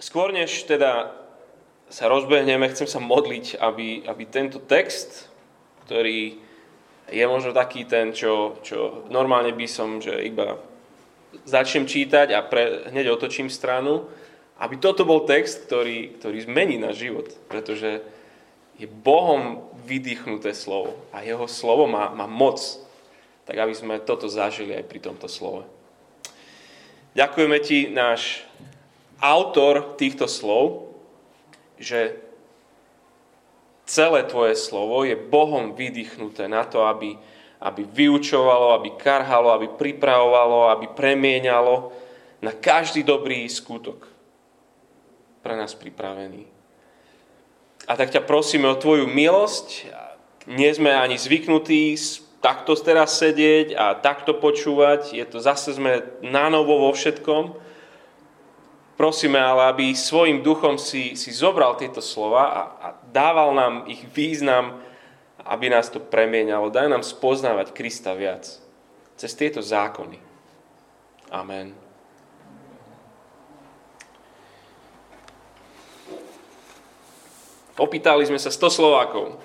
skôr než teda sa rozbehneme, chcem sa modliť, aby, aby tento text, ktorý je možno taký ten, čo, čo normálne by som, že iba začnem čítať a pre, hneď otočím stranu, aby toto bol text, ktorý, ktorý zmení náš život, pretože je Bohom vydýchnuté slovo a jeho slovo má, má moc, tak aby sme toto zažili aj pri tomto slove. Ďakujeme ti, náš autor týchto slov, že celé tvoje slovo je Bohom vydýchnuté na to, aby, aby vyučovalo, aby karhalo, aby pripravovalo, aby premieňalo na každý dobrý skutok pre nás pripravený. A tak ťa prosíme o tvoju milosť. Nie sme ani zvyknutí takto teraz sedieť a takto počúvať. Je to zase sme na novo vo všetkom. Prosíme ale, aby svojim duchom si, si zobral tieto slova a, a dával nám ich význam, aby nás to premieňalo. Daj nám spoznávať Krista viac cez tieto zákony. Amen. Opýtali sme sa 100 Slovákov.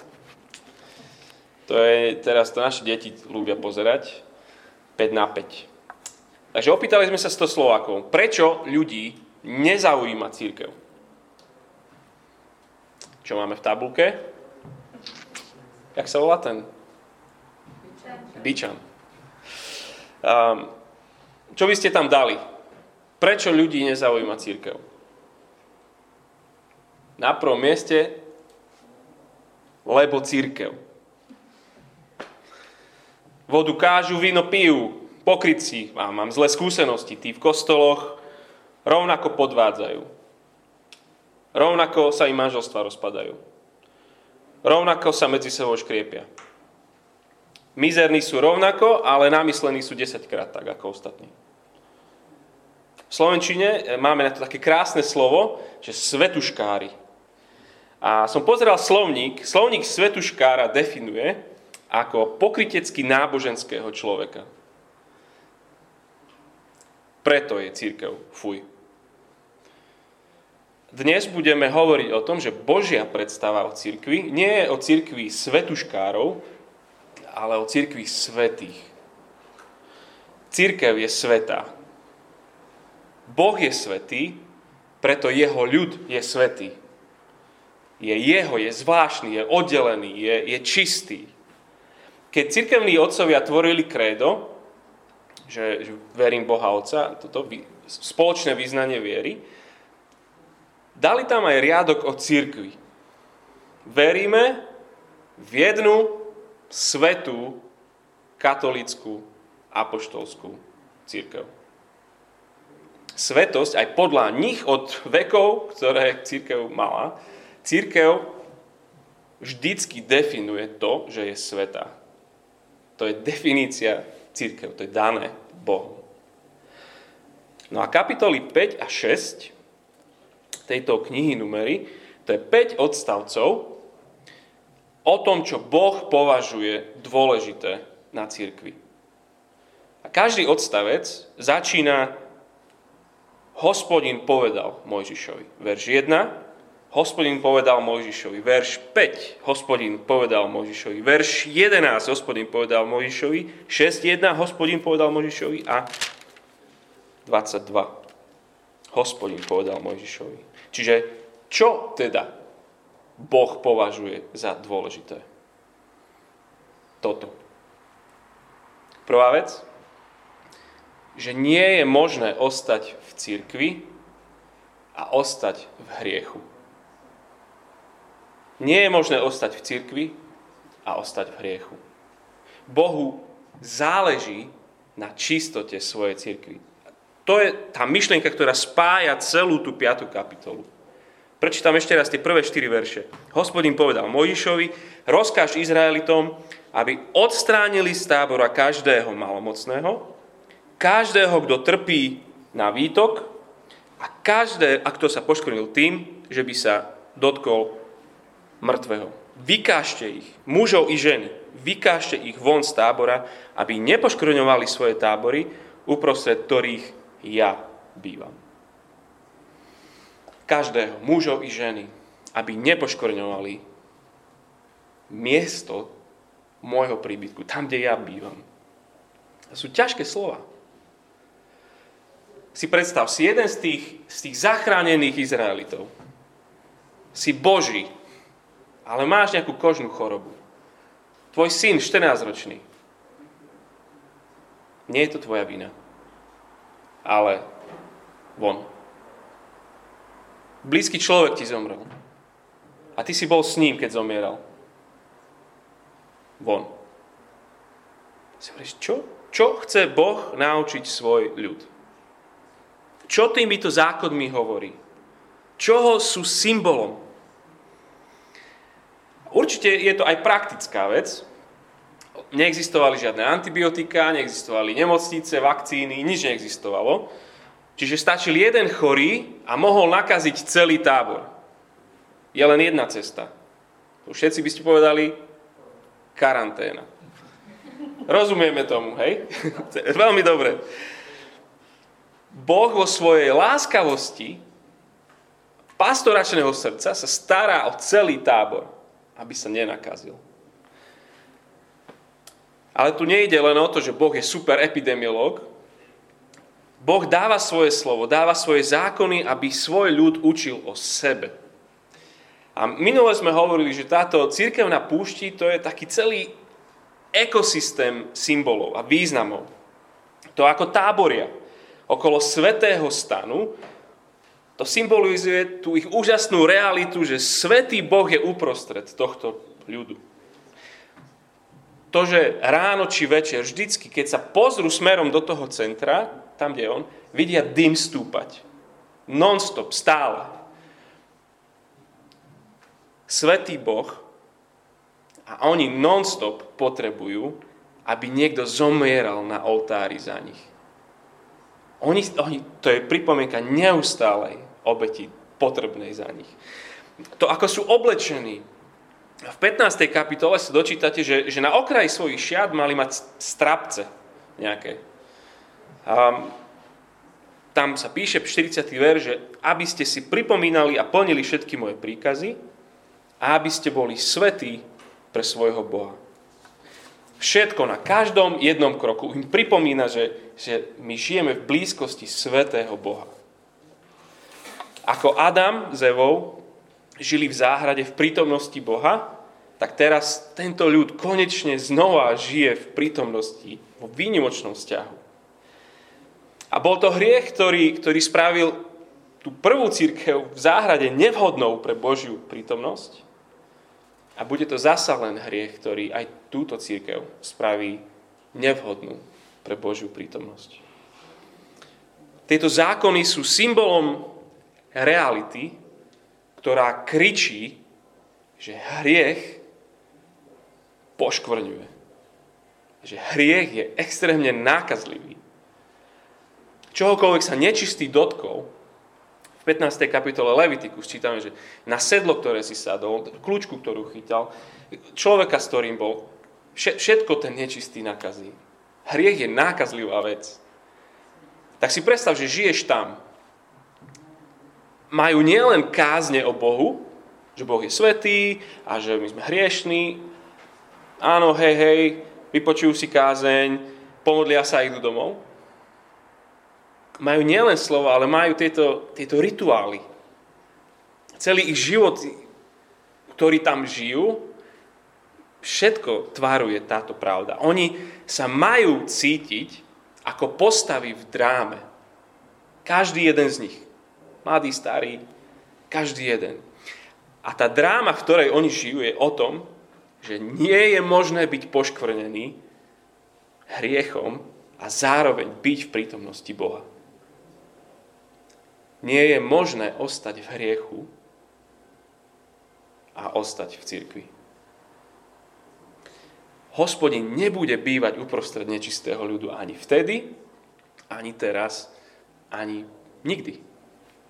To je, teraz to naše deti ľúbia pozerať. 5 na 5. Takže opýtali sme sa 100 Slovákov. Prečo ľudí nezaujíma církev. Čo máme v tabulke? Jak sa volá ten? Byčan. Um, čo by ste tam dali? Prečo ľudí nezaujíma církev? Na prvom mieste, lebo církev. Vodu kážu, víno pijú, pokrytci, mám, mám zlé skúsenosti, tí v kostoloch, rovnako podvádzajú. Rovnako sa im manželstva rozpadajú. Rovnako sa medzi sebou škriepia. Mizerní sú rovnako, ale namyslení sú 10 krát tak ako ostatní. V Slovenčine eh, máme na to také krásne slovo, že svetuškári. A som pozeral slovník. Slovník svetuškára definuje ako pokrytecky náboženského človeka. Preto je církev fuj. Dnes budeme hovoriť o tom, že Božia predstava o cirkvi nie je o cirkvi svetuškárov, ale o cirkvi svetých. Církev je svetá. Boh je svetý, preto jeho ľud je svetý. Je jeho, je zvláštny, je oddelený, je, je čistý. Keď cirkevní otcovia tvorili krédo, že, že verím Boha Otca, toto spoločné význanie viery, dali tam aj riadok o církvi. Veríme v jednu svetú katolickú apoštolskú církev. Svetosť aj podľa nich od vekov, ktoré církev mala, církev vždycky definuje to, že je sveta. To je definícia církev, to je dané Bohom. No a kapitoly 5 a 6 tejto knihy numery, to je 5 odstavcov o tom, čo Boh považuje dôležité na církvi. A každý odstavec začína Hospodin povedal Mojžišovi. Verš 1. Hospodin povedal Mojžišovi. Verš 5. Hospodin povedal Mojžišovi. Verš 11. Hospodin povedal Mojžišovi. 6.1. Hospodin povedal Mojžišovi. A 22. Hospodin povedal Mojžišovi. Čiže čo teda Boh považuje za dôležité? Toto. Prvá vec, že nie je možné ostať v cirkvi a ostať v hriechu. Nie je možné ostať v cirkvi a ostať v hriechu. Bohu záleží na čistote svojej cirkvi. To je tá myšlienka, ktorá spája celú tú 5. kapitolu. Prečítam ešte raz tie prvé 4 verše. Hospodin povedal Mojišovi, rozkáž Izraelitom, aby odstránili z tábora každého malomocného, každého, kto trpí na výtok a každé, a kto sa poškodil tým, že by sa dotkol mŕtvého. Vykážte ich, mužov i ženy, vykážte ich von z tábora, aby nepoškroňovali svoje tábory, uprostred ktorých ja bývam. každého, mužov i ženy, aby nepoškorňovali miesto môjho príbytku, tam, kde ja bývam. To sú ťažké slova. Si predstav, si jeden z tých, z tých zachránených Izraelitov. Si Boží, ale máš nejakú kožnú chorobu. Tvoj syn, 14-ročný. Nie je to tvoja vina. Ale von. Blízky človek ti zomrel. A ty si bol s ním, keď zomieral. Von. Si hovoríš, čo? Čo chce Boh naučiť svoj ľud? Čo týmito zákonmi hovorí? Čoho sú symbolom? Určite je to aj praktická vec. Neexistovali žiadne antibiotika, neexistovali nemocnice, vakcíny, nič neexistovalo. Čiže stačil jeden chorý a mohol nakaziť celý tábor. Je len jedna cesta. Všetci by ste povedali karanténa. Rozumieme tomu, hej? Veľmi dobre. Boh vo svojej láskavosti pastoračného srdca sa stará o celý tábor aby sa nenakazil. Ale tu nejde len o to, že Boh je super epidemiolog. Boh dáva svoje slovo, dáva svoje zákony, aby svoj ľud učil o sebe. A minule sme hovorili, že táto církev na púšti to je taký celý ekosystém symbolov a významov. To ako táboria okolo svetého stanu, to symbolizuje tú ich úžasnú realitu, že svetý Boh je uprostred tohto ľudu. To, že ráno či večer, vždycky, keď sa pozrú smerom do toho centra, tam, kde je on, vidia dym stúpať. Non-stop, stále. Svetý Boh a oni non-stop potrebujú, aby niekto zomieral na oltári za nich. Oni, oni, to je pripomienka neustálej obeti potrebnej za nich. To, ako sú oblečení. V 15. kapitole sa dočítate, že, že na okraji svojich šiat mali mať strapce nejaké. A tam sa píše 40. ver, že aby ste si pripomínali a plnili všetky moje príkazy a aby ste boli svetí pre svojho Boha. Všetko na každom jednom kroku im pripomína, že, že my žijeme v blízkosti svetého Boha. Ako Adam s Evou žili v záhrade v prítomnosti Boha, tak teraz tento ľud konečne znova žije v prítomnosti, vo výnimočnom vzťahu. A bol to hriech, ktorý, ktorý spravil tú prvú církev v záhrade nevhodnou pre Božiu prítomnosť. A bude to zasa len hriech, ktorý aj túto církev spraví nevhodnú pre Božiu prítomnosť. Tieto zákony sú symbolom reality, ktorá kričí, že hriech poškvrňuje. Že hriech je extrémne nákazlivý. Čohokoľvek sa nečistý dotkol, v 15. kapitole Levitikus čítame, že na sedlo, ktoré si sadol, kľúčku, ktorú chytal, človeka, s ktorým bol, všetko ten nečistý nakazí. Hriech je nákazlivá vec. Tak si predstav, že žiješ tam, majú nielen kázne o Bohu, že Boh je svetý a že my sme hriešní. Áno, hej, hej, vypočujú si kázeň, pomodlia sa a idú domov. Majú nielen slovo, ale majú tieto, tieto rituály. Celý ich život, ktorý tam žijú, všetko tváruje táto pravda. Oni sa majú cítiť ako postavy v dráme. Každý jeden z nich mladý, starý, každý jeden. A tá dráma, v ktorej oni žijú, je o tom, že nie je možné byť poškvrnený hriechom a zároveň byť v prítomnosti Boha. Nie je možné ostať v hriechu a ostať v cirkvi. Hospodin nebude bývať uprostred nečistého ľudu ani vtedy, ani teraz, ani nikdy.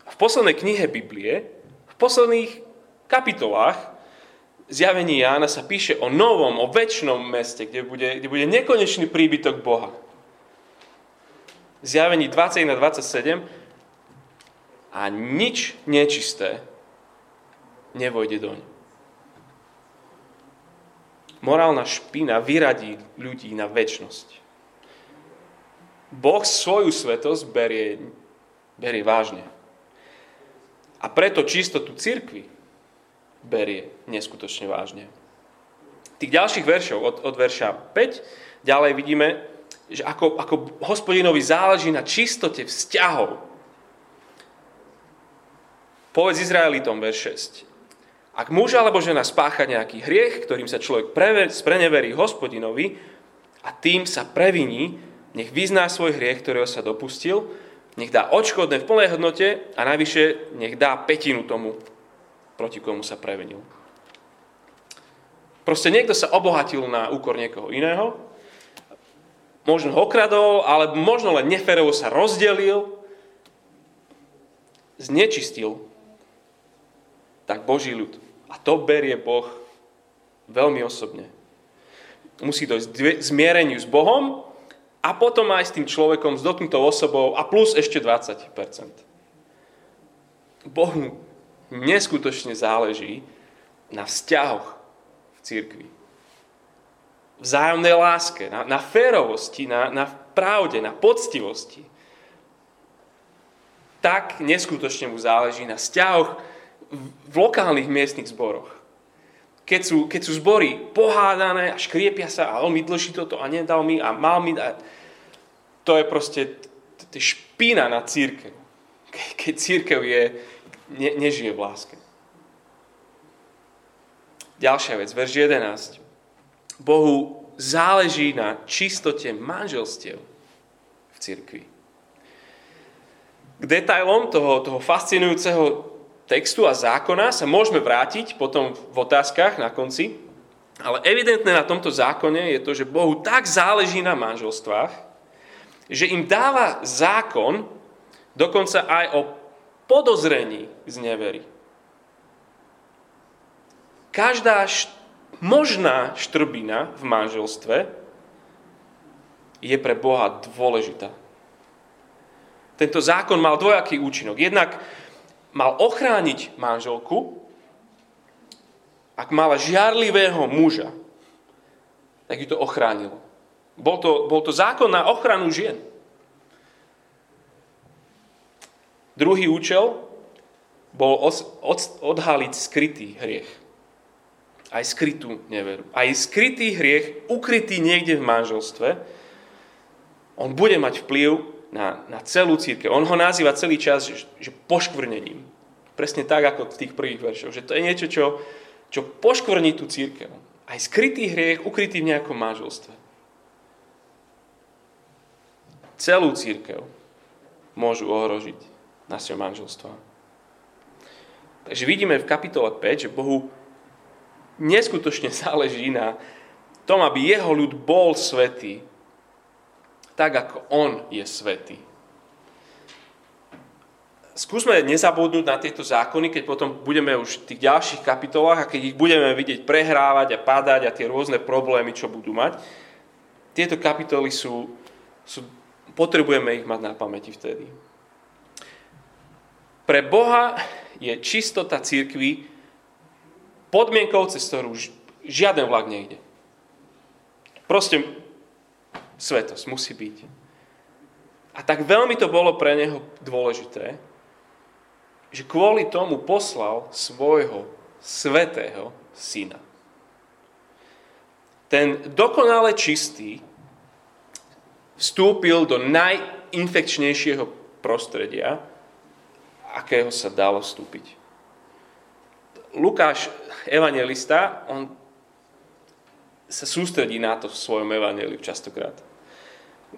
V poslednej knihe Biblie, v posledných kapitolách zjavení Jána sa píše o novom, o väčšnom meste, kde bude, kde bude nekonečný príbytok Boha. Zjavení 21 27 a nič nečisté nevojde doň. Morálna špina vyradí ľudí na väčnosť. Boh svoju svetosť berie, berie vážne. A preto čistotu cirkvi berie neskutočne vážne. Tých ďalších veršov, od, od verša 5, ďalej vidíme, že ako, ako hospodinovi záleží na čistote vzťahov. Povedz Izraelitom, verš 6. Ak muž alebo žena spácha nejaký hriech, ktorým sa človek preneverí hospodinovi a tým sa previní, nech vyzná svoj hriech, ktorého sa dopustil, nech dá odškodné v plnej hodnote a najvyššie nech dá petinu tomu, proti komu sa prevenil. Proste niekto sa obohatil na úkor niekoho iného, možno ho okradol, ale možno len neferovo sa rozdelil, znečistil tak Boží ľud. A to berie Boh veľmi osobne. Musí dojsť k zmiereniu s Bohom a potom aj s tým človekom, s dotknutou osobou a plus ešte 20%. Bohu neskutočne záleží na vzťahoch v církvi. Vzájomnej láske, na, na férovosti, na, na pravde, na poctivosti. Tak neskutočne mu záleží na vzťahoch v lokálnych miestnych zboroch keď sú, keď sú zbory pohádané a škriepia sa a on mi dlží toto a nedal mi a mal mi dať. To je proste špína na církev. Keď církev je, ne, nežije v láske. Ďalšia vec, verš 11. Bohu záleží na čistote manželstiev v církvi. K detailom toho, toho fascinujúceho textu a zákona sa môžeme vrátiť potom v otázkach na konci, ale evidentné na tomto zákone je to, že Bohu tak záleží na manželstvách, že im dáva zákon dokonca aj o podozrení z nevery. Každá št- možná štrbina v manželstve je pre Boha dôležitá. Tento zákon mal dvojaký účinok. Jednak mal ochrániť manželku, ak mala žiarlivého muža, tak ju to ochránilo. Bol to, bol to zákon na ochranu žien. Druhý účel bol os, od, odhaliť skrytý hriech. Aj skrytú neveru. Aj skrytý hriech, ukrytý niekde v manželstve, on bude mať vplyv na, na celú církev. On ho nazýva celý čas, že, že poškvrnením. Presne tak, ako v tých prvých veršoch. Že to je niečo, čo, čo poškvrní tú církev. Aj skrytý hriech, ukrytý v nejakom manželstve. Celú církev môžu ohrožiť naše manželstva. Takže vidíme v kapitole 5, že Bohu neskutočne záleží na tom, aby jeho ľud bol svetý, tak ako on je svetý. Skúsme nezabudnúť na tieto zákony, keď potom budeme už v tých ďalších kapitolách a keď ich budeme vidieť prehrávať a padať a tie rôzne problémy, čo budú mať. Tieto kapitoly sú, sú potrebujeme ich mať na pamäti vtedy. Pre Boha je čistota církvy podmienkou, cez ktorú žiaden vlak nejde. Proste svetosť musí byť. A tak veľmi to bolo pre neho dôležité, že kvôli tomu poslal svojho svetého syna. Ten dokonale čistý vstúpil do najinfekčnejšieho prostredia, akého sa dalo vstúpiť. Lukáš, evangelista, on sa sústredí na to v svojom evaneliu častokrát.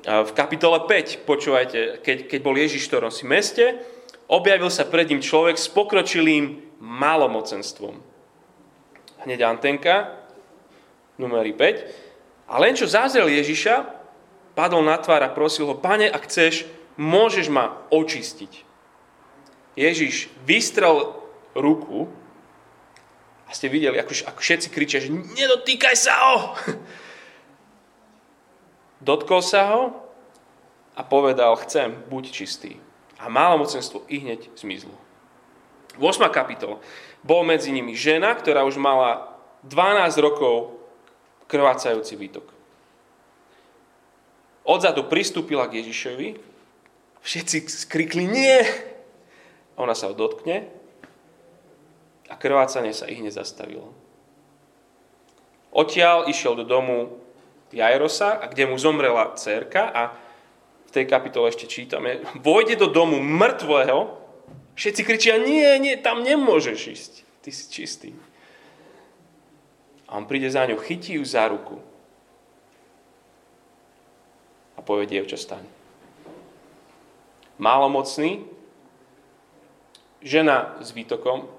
V kapitole 5, počúvajte, keď, keď bol Ježiš v ktorom si meste, objavil sa pred ním človek s pokročilým malomocenstvom. Hneď Antenka, numery 5. A len čo zázrel Ježiša, padol na tvár a prosil ho, pane, ak chceš, môžeš ma očistiť. Ježiš vystrel ruku a ste videli, ako, ako všetci kričia, že nedotýkaj sa ho! Dotkol sa ho a povedal, chcem, buď čistý. A málomocenstvo i hneď zmizlo. 8. kapitola. Bol medzi nimi žena, ktorá už mala 12 rokov krvácajúci výtok. Odzadu pristúpila k Ježišovi, všetci skrikli nie. Ona sa ho dotkne a krvácanie sa ich nezastavilo. Odtiaľ išiel do domu Jairosa, kde mu zomrela dcerka a v tej kapitole ešte čítame, vojde do domu mŕtvého, všetci kričia, nie, nie, tam nemôžeš ísť, ty si čistý. A on príde za ňou, chytí ju za ruku a povie, dievča, staň. Málomocný, žena s výtokom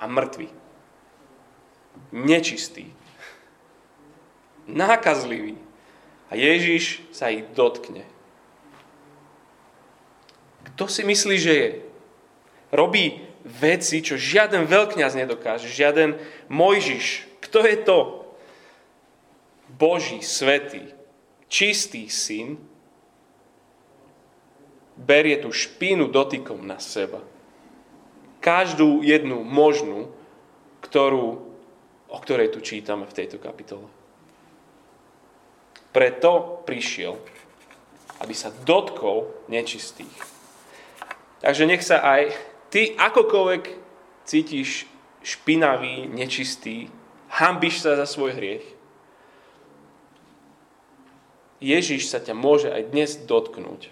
a mŕtvy. Nečistý. Nákazlivý. A Ježiš sa ich dotkne. Kto si myslí, že je? Robí veci, čo žiaden veľkňaz nedokáže, žiaden Mojžiš. Kto je to? Boží, svetý, čistý syn berie tú špínu dotykom na seba. Každú jednu možnú, ktorú, o ktorej tu čítame v tejto kapitole. Preto prišiel, aby sa dotkol nečistých. Takže nech sa aj ty akokoľvek cítiš špinavý, nečistý, hambiš sa za svoj hriech, Ježiš sa ťa môže aj dnes dotknúť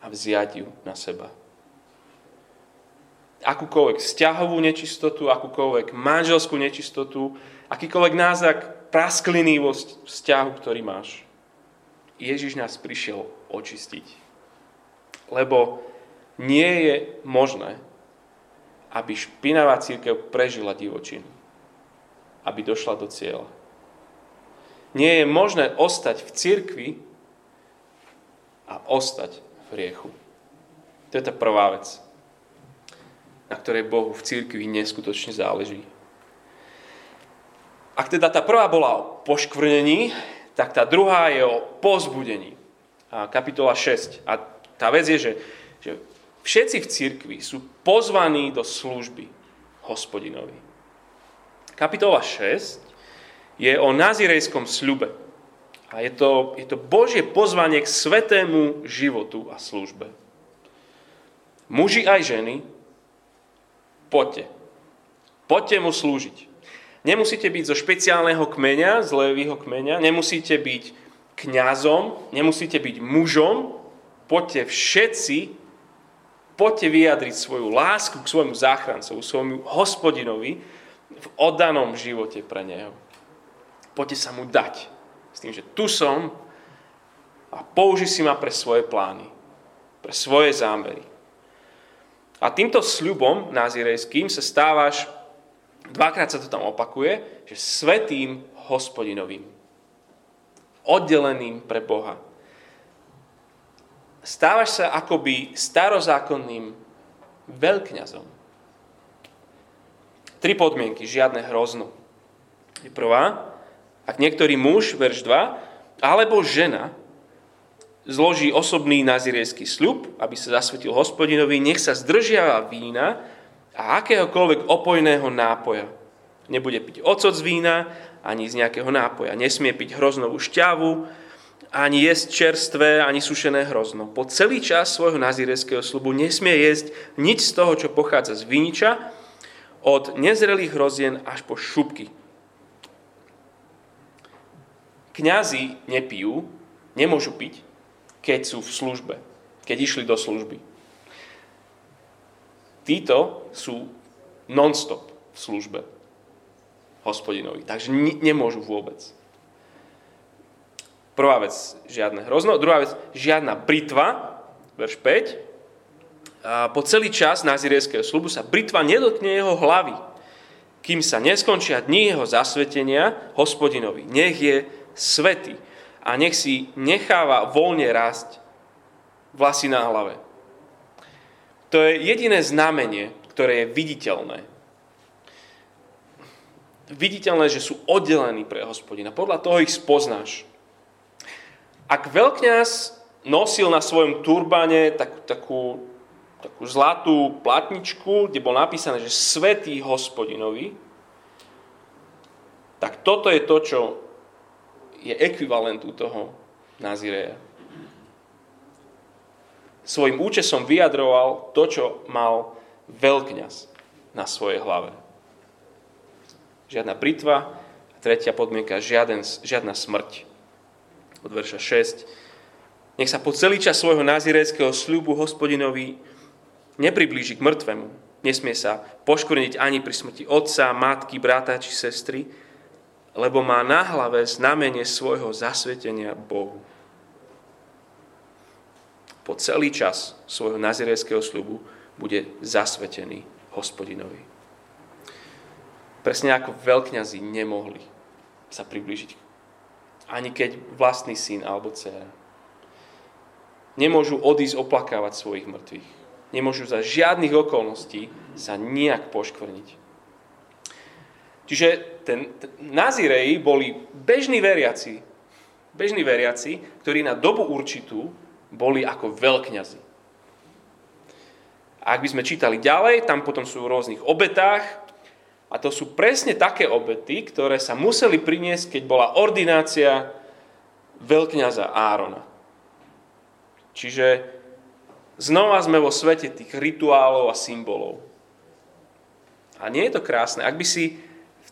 a vziať ju na seba. Akúkoľvek vzťahovú nečistotu, akúkoľvek manželskú nečistotu, akýkoľvek náznak praskliny vo vzťahu, ktorý máš. Ježiš nás prišiel očistiť. Lebo nie je možné, aby špinavá církev prežila divočinu. Aby došla do cieľa. Nie je možné ostať v církvi a ostať v riechu. To je tá prvá vec, na ktorej Bohu v církvi neskutočne záleží. Ak teda tá prvá bola o poškvrnení, tak tá druhá je o pozbudení. A kapitola 6. A tá vec je, že, že všetci v cirkvi sú pozvaní do služby hospodinovi. Kapitola 6 je o nazirejskom sľube. A je to, je to Božie pozvanie k svetému životu a službe. Muži aj ženy, poďte. Poďte mu slúžiť. Nemusíte byť zo špeciálneho kmeňa, z Lévyho kmeňa, nemusíte byť kňazom, nemusíte byť mužom, poďte všetci, poďte vyjadriť svoju lásku k svojmu záchrancovi, svojmu hospodinovi v oddanom živote pre neho. Poďte sa mu dať. S tým, že tu som a použi si ma pre svoje plány, pre svoje zámery. A týmto sľubom nazirejským sa stávaš Dvakrát sa to tam opakuje, že svetým hospodinovým. Oddeleným pre Boha. Stávaš sa akoby starozákonným veľkňazom. Tri podmienky, žiadne hrozno. Prvá, ak niektorý muž, verš 2, alebo žena zloží osobný naziriejský sľub, aby sa zasvetil hospodinovi, nech sa zdržiava vína, a akéhokoľvek opojného nápoja. Nebude piť ocot z vína, ani z nejakého nápoja. Nesmie piť hroznovú šťavu, ani jesť čerstvé, ani sušené hrozno. Po celý čas svojho nazíreského slubu nesmie jesť nič z toho, čo pochádza z viniča, od nezrelých hrozien až po šupky. Kňazi nepijú, nemôžu piť, keď sú v službe, keď išli do služby. Títo sú non-stop v službe hospodinovi, takže nemôžu vôbec. Prvá vec, žiadne hrozno. Druhá vec, žiadna britva, verš 5. A po celý čas nazirieského slubu sa britva nedotkne jeho hlavy, kým sa neskončia dní jeho zasvetenia hospodinovi. Nech je svetý a nech si necháva voľne rásť vlasy na hlave. To je jediné znamenie, ktoré je viditeľné. Viditeľné, že sú oddelení pre hospodina. Podľa toho ich spoznáš. Ak veľkňaz nosil na svojom turbane takú, takú, takú zlatú platničku, kde bol napísané, že Svetý hospodinovi, tak toto je to, čo je ekvivalentu toho Nazireja. Svojim účesom vyjadroval to, čo mal veľkňaz na svojej hlave. Žiadna britva. A tretia podmienka, žiaden, žiadna smrť. Od verša 6. Nech sa po celý čas svojho nazirejského sľubu hospodinovi nepriblíži k mŕtvemu. Nesmie sa poškvrniť ani pri smrti otca, matky, brata či sestry, lebo má na hlave znamenie svojho zasvetenia Bohu. Po celý čas svojho nazirejského sľubu bude zasvetený hospodinovi. Presne ako veľkňazi nemohli sa priblížiť. Ani keď vlastný syn alebo dcera. Nemôžu odísť oplakávať svojich mŕtvych. Nemôžu za žiadnych okolností sa nejak poškvrniť. Čiže ten, ten Nazireji boli bežní veriaci, bežní veriaci, ktorí na dobu určitú boli ako veľkňazi. A ak by sme čítali ďalej, tam potom sú v rôznych obetách, a to sú presne také obety, ktoré sa museli priniesť, keď bola ordinácia veľkňaza Árona. Čiže znova sme vo svete tých rituálov a symbolov. A nie je to krásne. Ak by si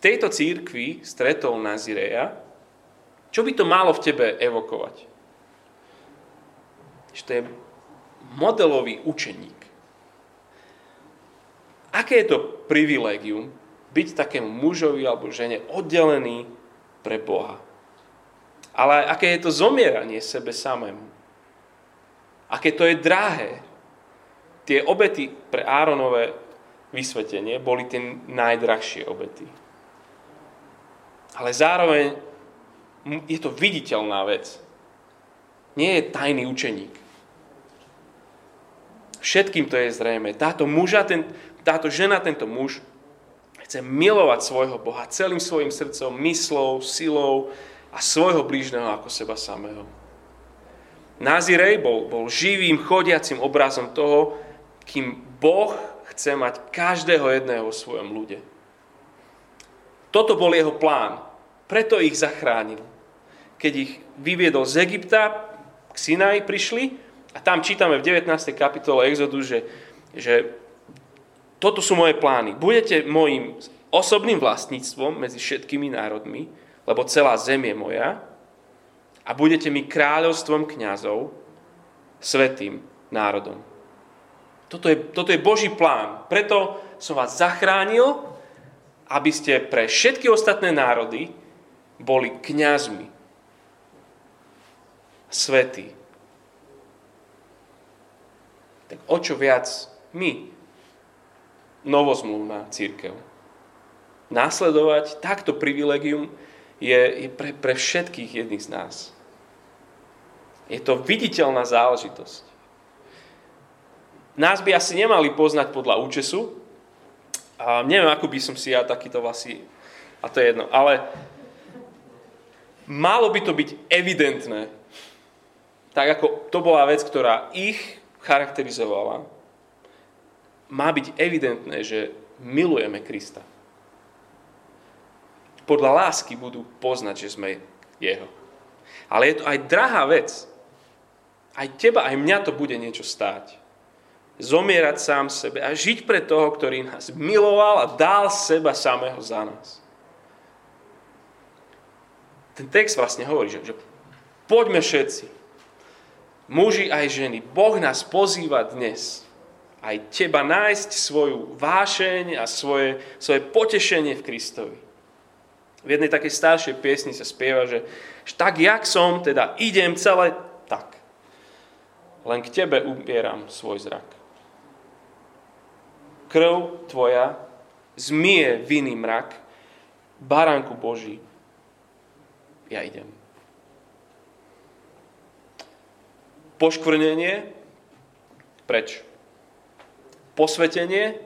tejto církvi stretol Nazireja, čo by to malo v tebe evokovať? Že to je modelový učeník. Aké je to privilégium byť takému mužovi alebo žene oddelený pre Boha? Ale aké je to zomieranie sebe samému? Aké to je drahé? Tie obety pre Áronové vysvetenie boli tie najdrahšie obety. Ale zároveň je to viditeľná vec. Nie je tajný učeník. Všetkým to je zrejme. Táto, muža, ten, táto žena, tento muž chce milovať svojho Boha celým svojim srdcom, myslou, silou a svojho blížneho ako seba samého. Nazirej bol, bol živým, chodiacim obrazom toho, kým Boh chce mať každého jedného vo svojom ľude. Toto bol jeho plán. Preto ich zachránil. Keď ich vyviedol z Egypta, k Sinai prišli a tam čítame v 19. kapitole Exodu, že, že toto sú moje plány. Budete môjim osobným vlastníctvom medzi všetkými národmi, lebo celá zem je moja a budete mi kráľovstvom kňazov, svetým národom. Toto je, toto je Boží plán. Preto som vás zachránil aby ste pre všetky ostatné národy boli kňazmi. Svetí. Tak o čo viac my, novozmluvná církev. Následovať takto privilegium je, je pre, pre všetkých jedných z nás. Je to viditeľná záležitosť. Nás by asi nemali poznať podľa účesu, a neviem, ako by som si ja takýto vlasy, a to je jedno, ale malo by to byť evidentné. Tak ako to bola vec, ktorá ich charakterizovala, má byť evidentné, že milujeme Krista. Podľa lásky budú poznať, že sme Jeho. Ale je to aj drahá vec. Aj teba, aj mňa to bude niečo stáť zomierať sám sebe a žiť pre toho, ktorý nás miloval a dal seba samého za nás. Ten text vlastne hovorí, že, že poďme všetci, muži aj ženy, Boh nás pozýva dnes aj teba nájsť svoju vášeň a svoje, svoje potešenie v Kristovi. V jednej takej staršej piesni sa spieva, že, že tak, jak som, teda idem celé tak. Len k tebe upieram svoj zrak krv tvoja zmije vinný mrak, baránku Boží, ja idem. Poškvrnenie, preč. Posvetenie,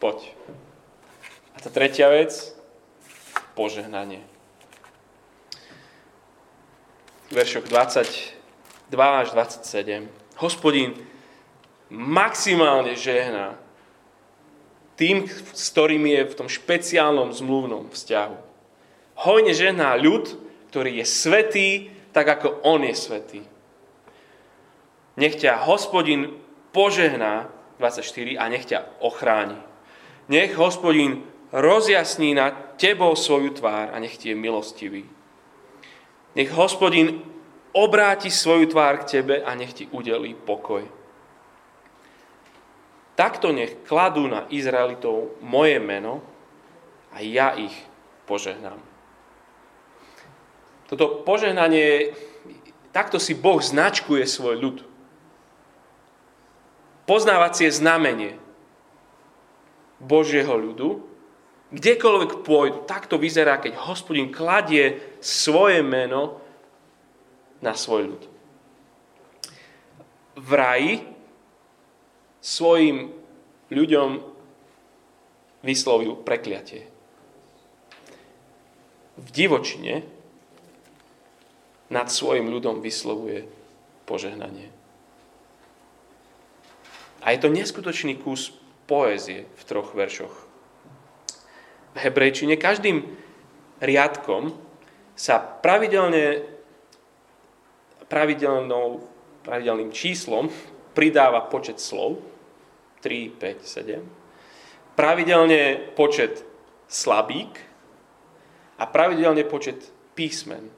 poď. A tá tretia vec, požehnanie. V veršoch 20, 2 až 27. Hospodin maximálne žehná tým, s ktorým je v tom špeciálnom zmluvnom vzťahu. Hojne žehná ľud, ktorý je svetý, tak ako on je svetý. Nech ťa hospodin požehná, 24, a nech ťa ochráni. Nech hospodin rozjasní na tebou svoju tvár a nech ti je milostivý. Nech hospodin obráti svoju tvár k tebe a nech ti udelí pokoj. Takto nech kladú na Izraelitov moje meno a ja ich požehnám. Toto požehnanie, takto si Boh značkuje svoj ľud. Poznávacie znamenie Božieho ľudu, kdekoľvek pôjdu, tak to vyzerá, keď hospodin kladie svoje meno na svoj ľud. V raji svojim ľuďom vyslovil prekliatie. V divočine nad svojim ľudom vyslovuje požehnanie. A je to neskutočný kus poézie v troch veršoch v hebrejčine každým riadkom sa pravidelne, pravidelnou, pravidelným číslom pridáva počet slov, 3, 5, 7, pravidelne počet slabík a pravidelne počet písmen.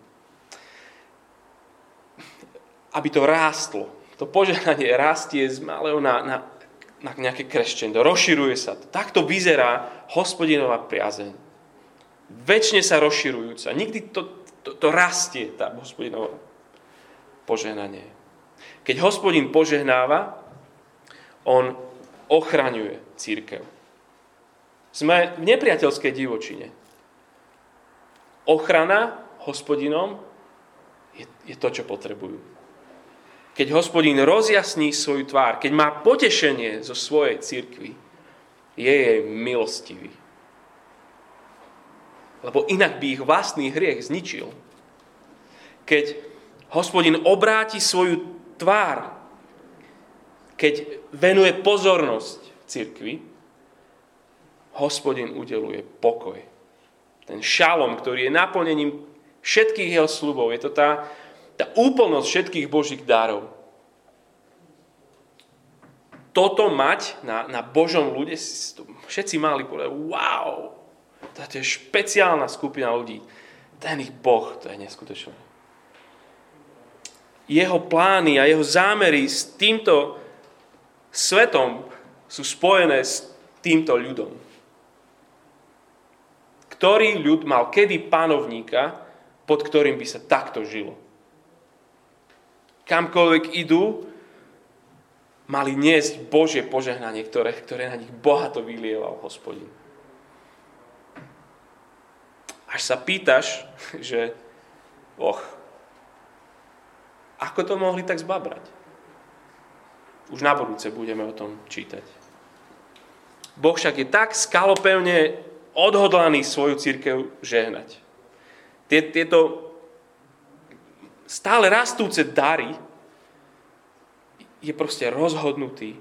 Aby to rástlo. To požehnanie rastie z malého na, na na nejaké kreščendo, rozširuje sa to. Takto vyzerá hospodinová priazeň. Večne sa rozširujúca. Nikdy to, to, to rastie, tá hospodinová požehnanie. Keď hospodin požehnáva, on ochraňuje církev. Sme v nepriateľskej divočine. Ochrana hospodinom je, je to, čo potrebujú keď hospodin rozjasní svoju tvár, keď má potešenie zo svojej církvy, je jej milostivý. Lebo inak by ich vlastný hriech zničil. Keď hospodin obráti svoju tvár, keď venuje pozornosť církvi, hospodin udeluje pokoj. Ten šalom, ktorý je naplnením všetkých jeho slubov. Je to tá, tá úplnosť všetkých Božích darov. Toto mať na, na Božom ľude, všetci mali povedať, wow, to je špeciálna skupina ľudí. Ten ich Boh, to je neskutočné. Jeho plány a jeho zámery s týmto svetom sú spojené s týmto ľudom. Ktorý ľud mal kedy panovníka, pod ktorým by sa takto žilo kamkoľvek idú, mali niesť Božie požehnanie, ktoré, ktoré na nich bohato vylieval hospodin. Až sa pýtaš, že och, ako to mohli tak zbabrať? Už na budúce budeme o tom čítať. Boh však je tak skalopevne odhodlaný svoju církev žehnať. Tieto stále rastúce dary, je proste rozhodnutý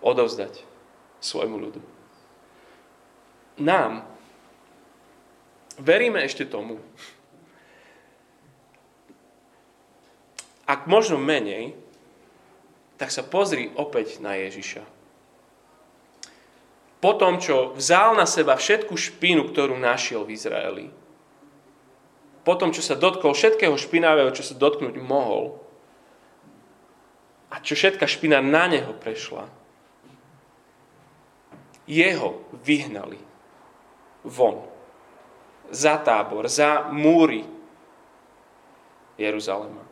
odovzdať svojmu ľudu. Nám veríme ešte tomu, ak možno menej, tak sa pozri opäť na Ježiša. Po tom, čo vzal na seba všetku špinu, ktorú našiel v Izraeli, po tom, čo sa dotkol všetkého špinavého, čo sa dotknúť mohol, a čo všetka špina na neho prešla, jeho vyhnali von. Za tábor, za múry Jeruzalema.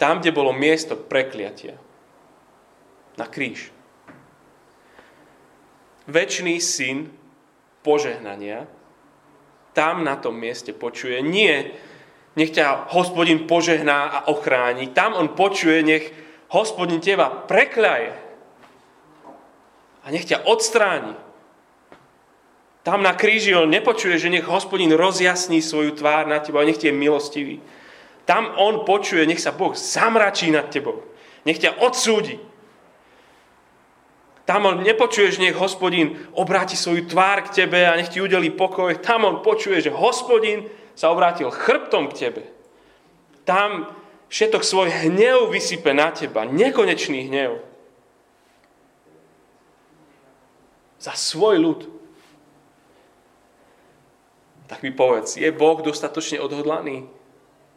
Tam, kde bolo miesto prekliatia. Na kríž. Večný syn požehnania tam na tom mieste počuje. Nie, nech ťa hospodin požehná a ochráni. Tam on počuje, nech hospodin teba prekľaje. A nech ťa odstráni. Tam na kríži on nepočuje, že nech hospodin rozjasní svoju tvár na teba a nech ti je milostivý. Tam on počuje, nech sa Boh zamračí nad tebou. Nech ťa odsúdi. Tam on nepočuje, že nech hospodín obráti svoju tvár k tebe a nech ti udeli pokoj. Tam on počuje, že hospodín sa obrátil chrbtom k tebe. Tam všetok svoj hnev vysype na teba. Nekonečný hnev. Za svoj ľud. Tak mi povedz, je Boh dostatočne odhodlaný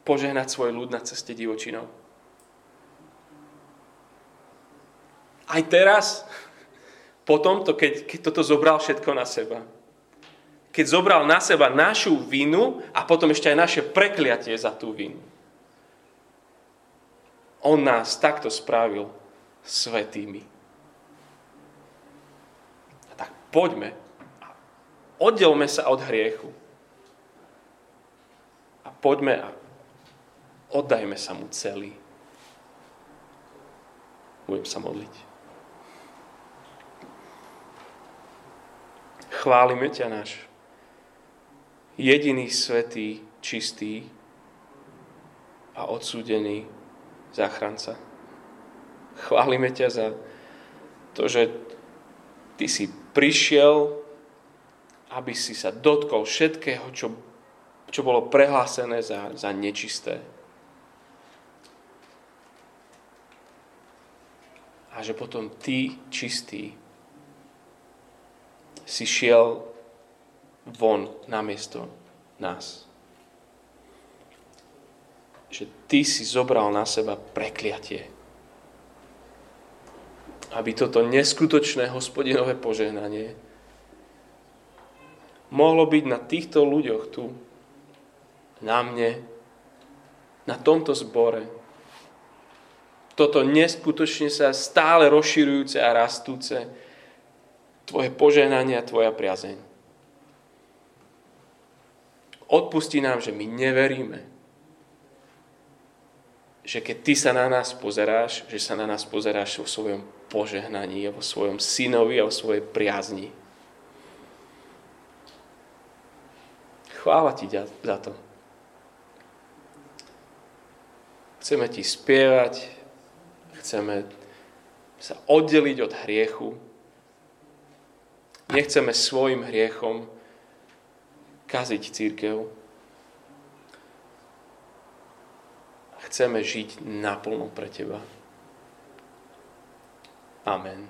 požehnať svoj ľud na ceste divočinou? Aj teraz, po tomto, keď, keď toto zobral všetko na seba. Keď zobral na seba našu vinu a potom ešte aj naše prekliatie za tú vinu. On nás takto spravil svetými. Tak poďme a oddelme sa od hriechu. A poďme a oddajme sa mu celý. Budem sa modliť. Chválime ťa náš jediný svetý, čistý a odsúdený záchranca. Chválime ťa za to, že ty si prišiel, aby si sa dotkol všetkého, čo, čo bolo prehlásené za, za nečisté. Že potom ty, čistý, si šiel von namiesto nás. Že ty si zobral na seba prekliatie. Aby toto neskutočné hospodinové požehnanie mohlo byť na týchto ľuďoch tu, na mne, na tomto zbore. Toto neskutočne sa stále rozširujúce a rastúce tvoje požehnanie a tvoja priazeň. Odpusti nám, že my neveríme. Že keď ty sa na nás pozeráš, že sa na nás pozeráš vo svojom požehnaní, vo svojom synovi a vo svojej priazni. Chvála ti za to. Chceme ti spievať, chceme sa oddeliť od hriechu, Nechceme svojim hriechom kaziť církev. Chceme žiť naplno pre Teba. Amen.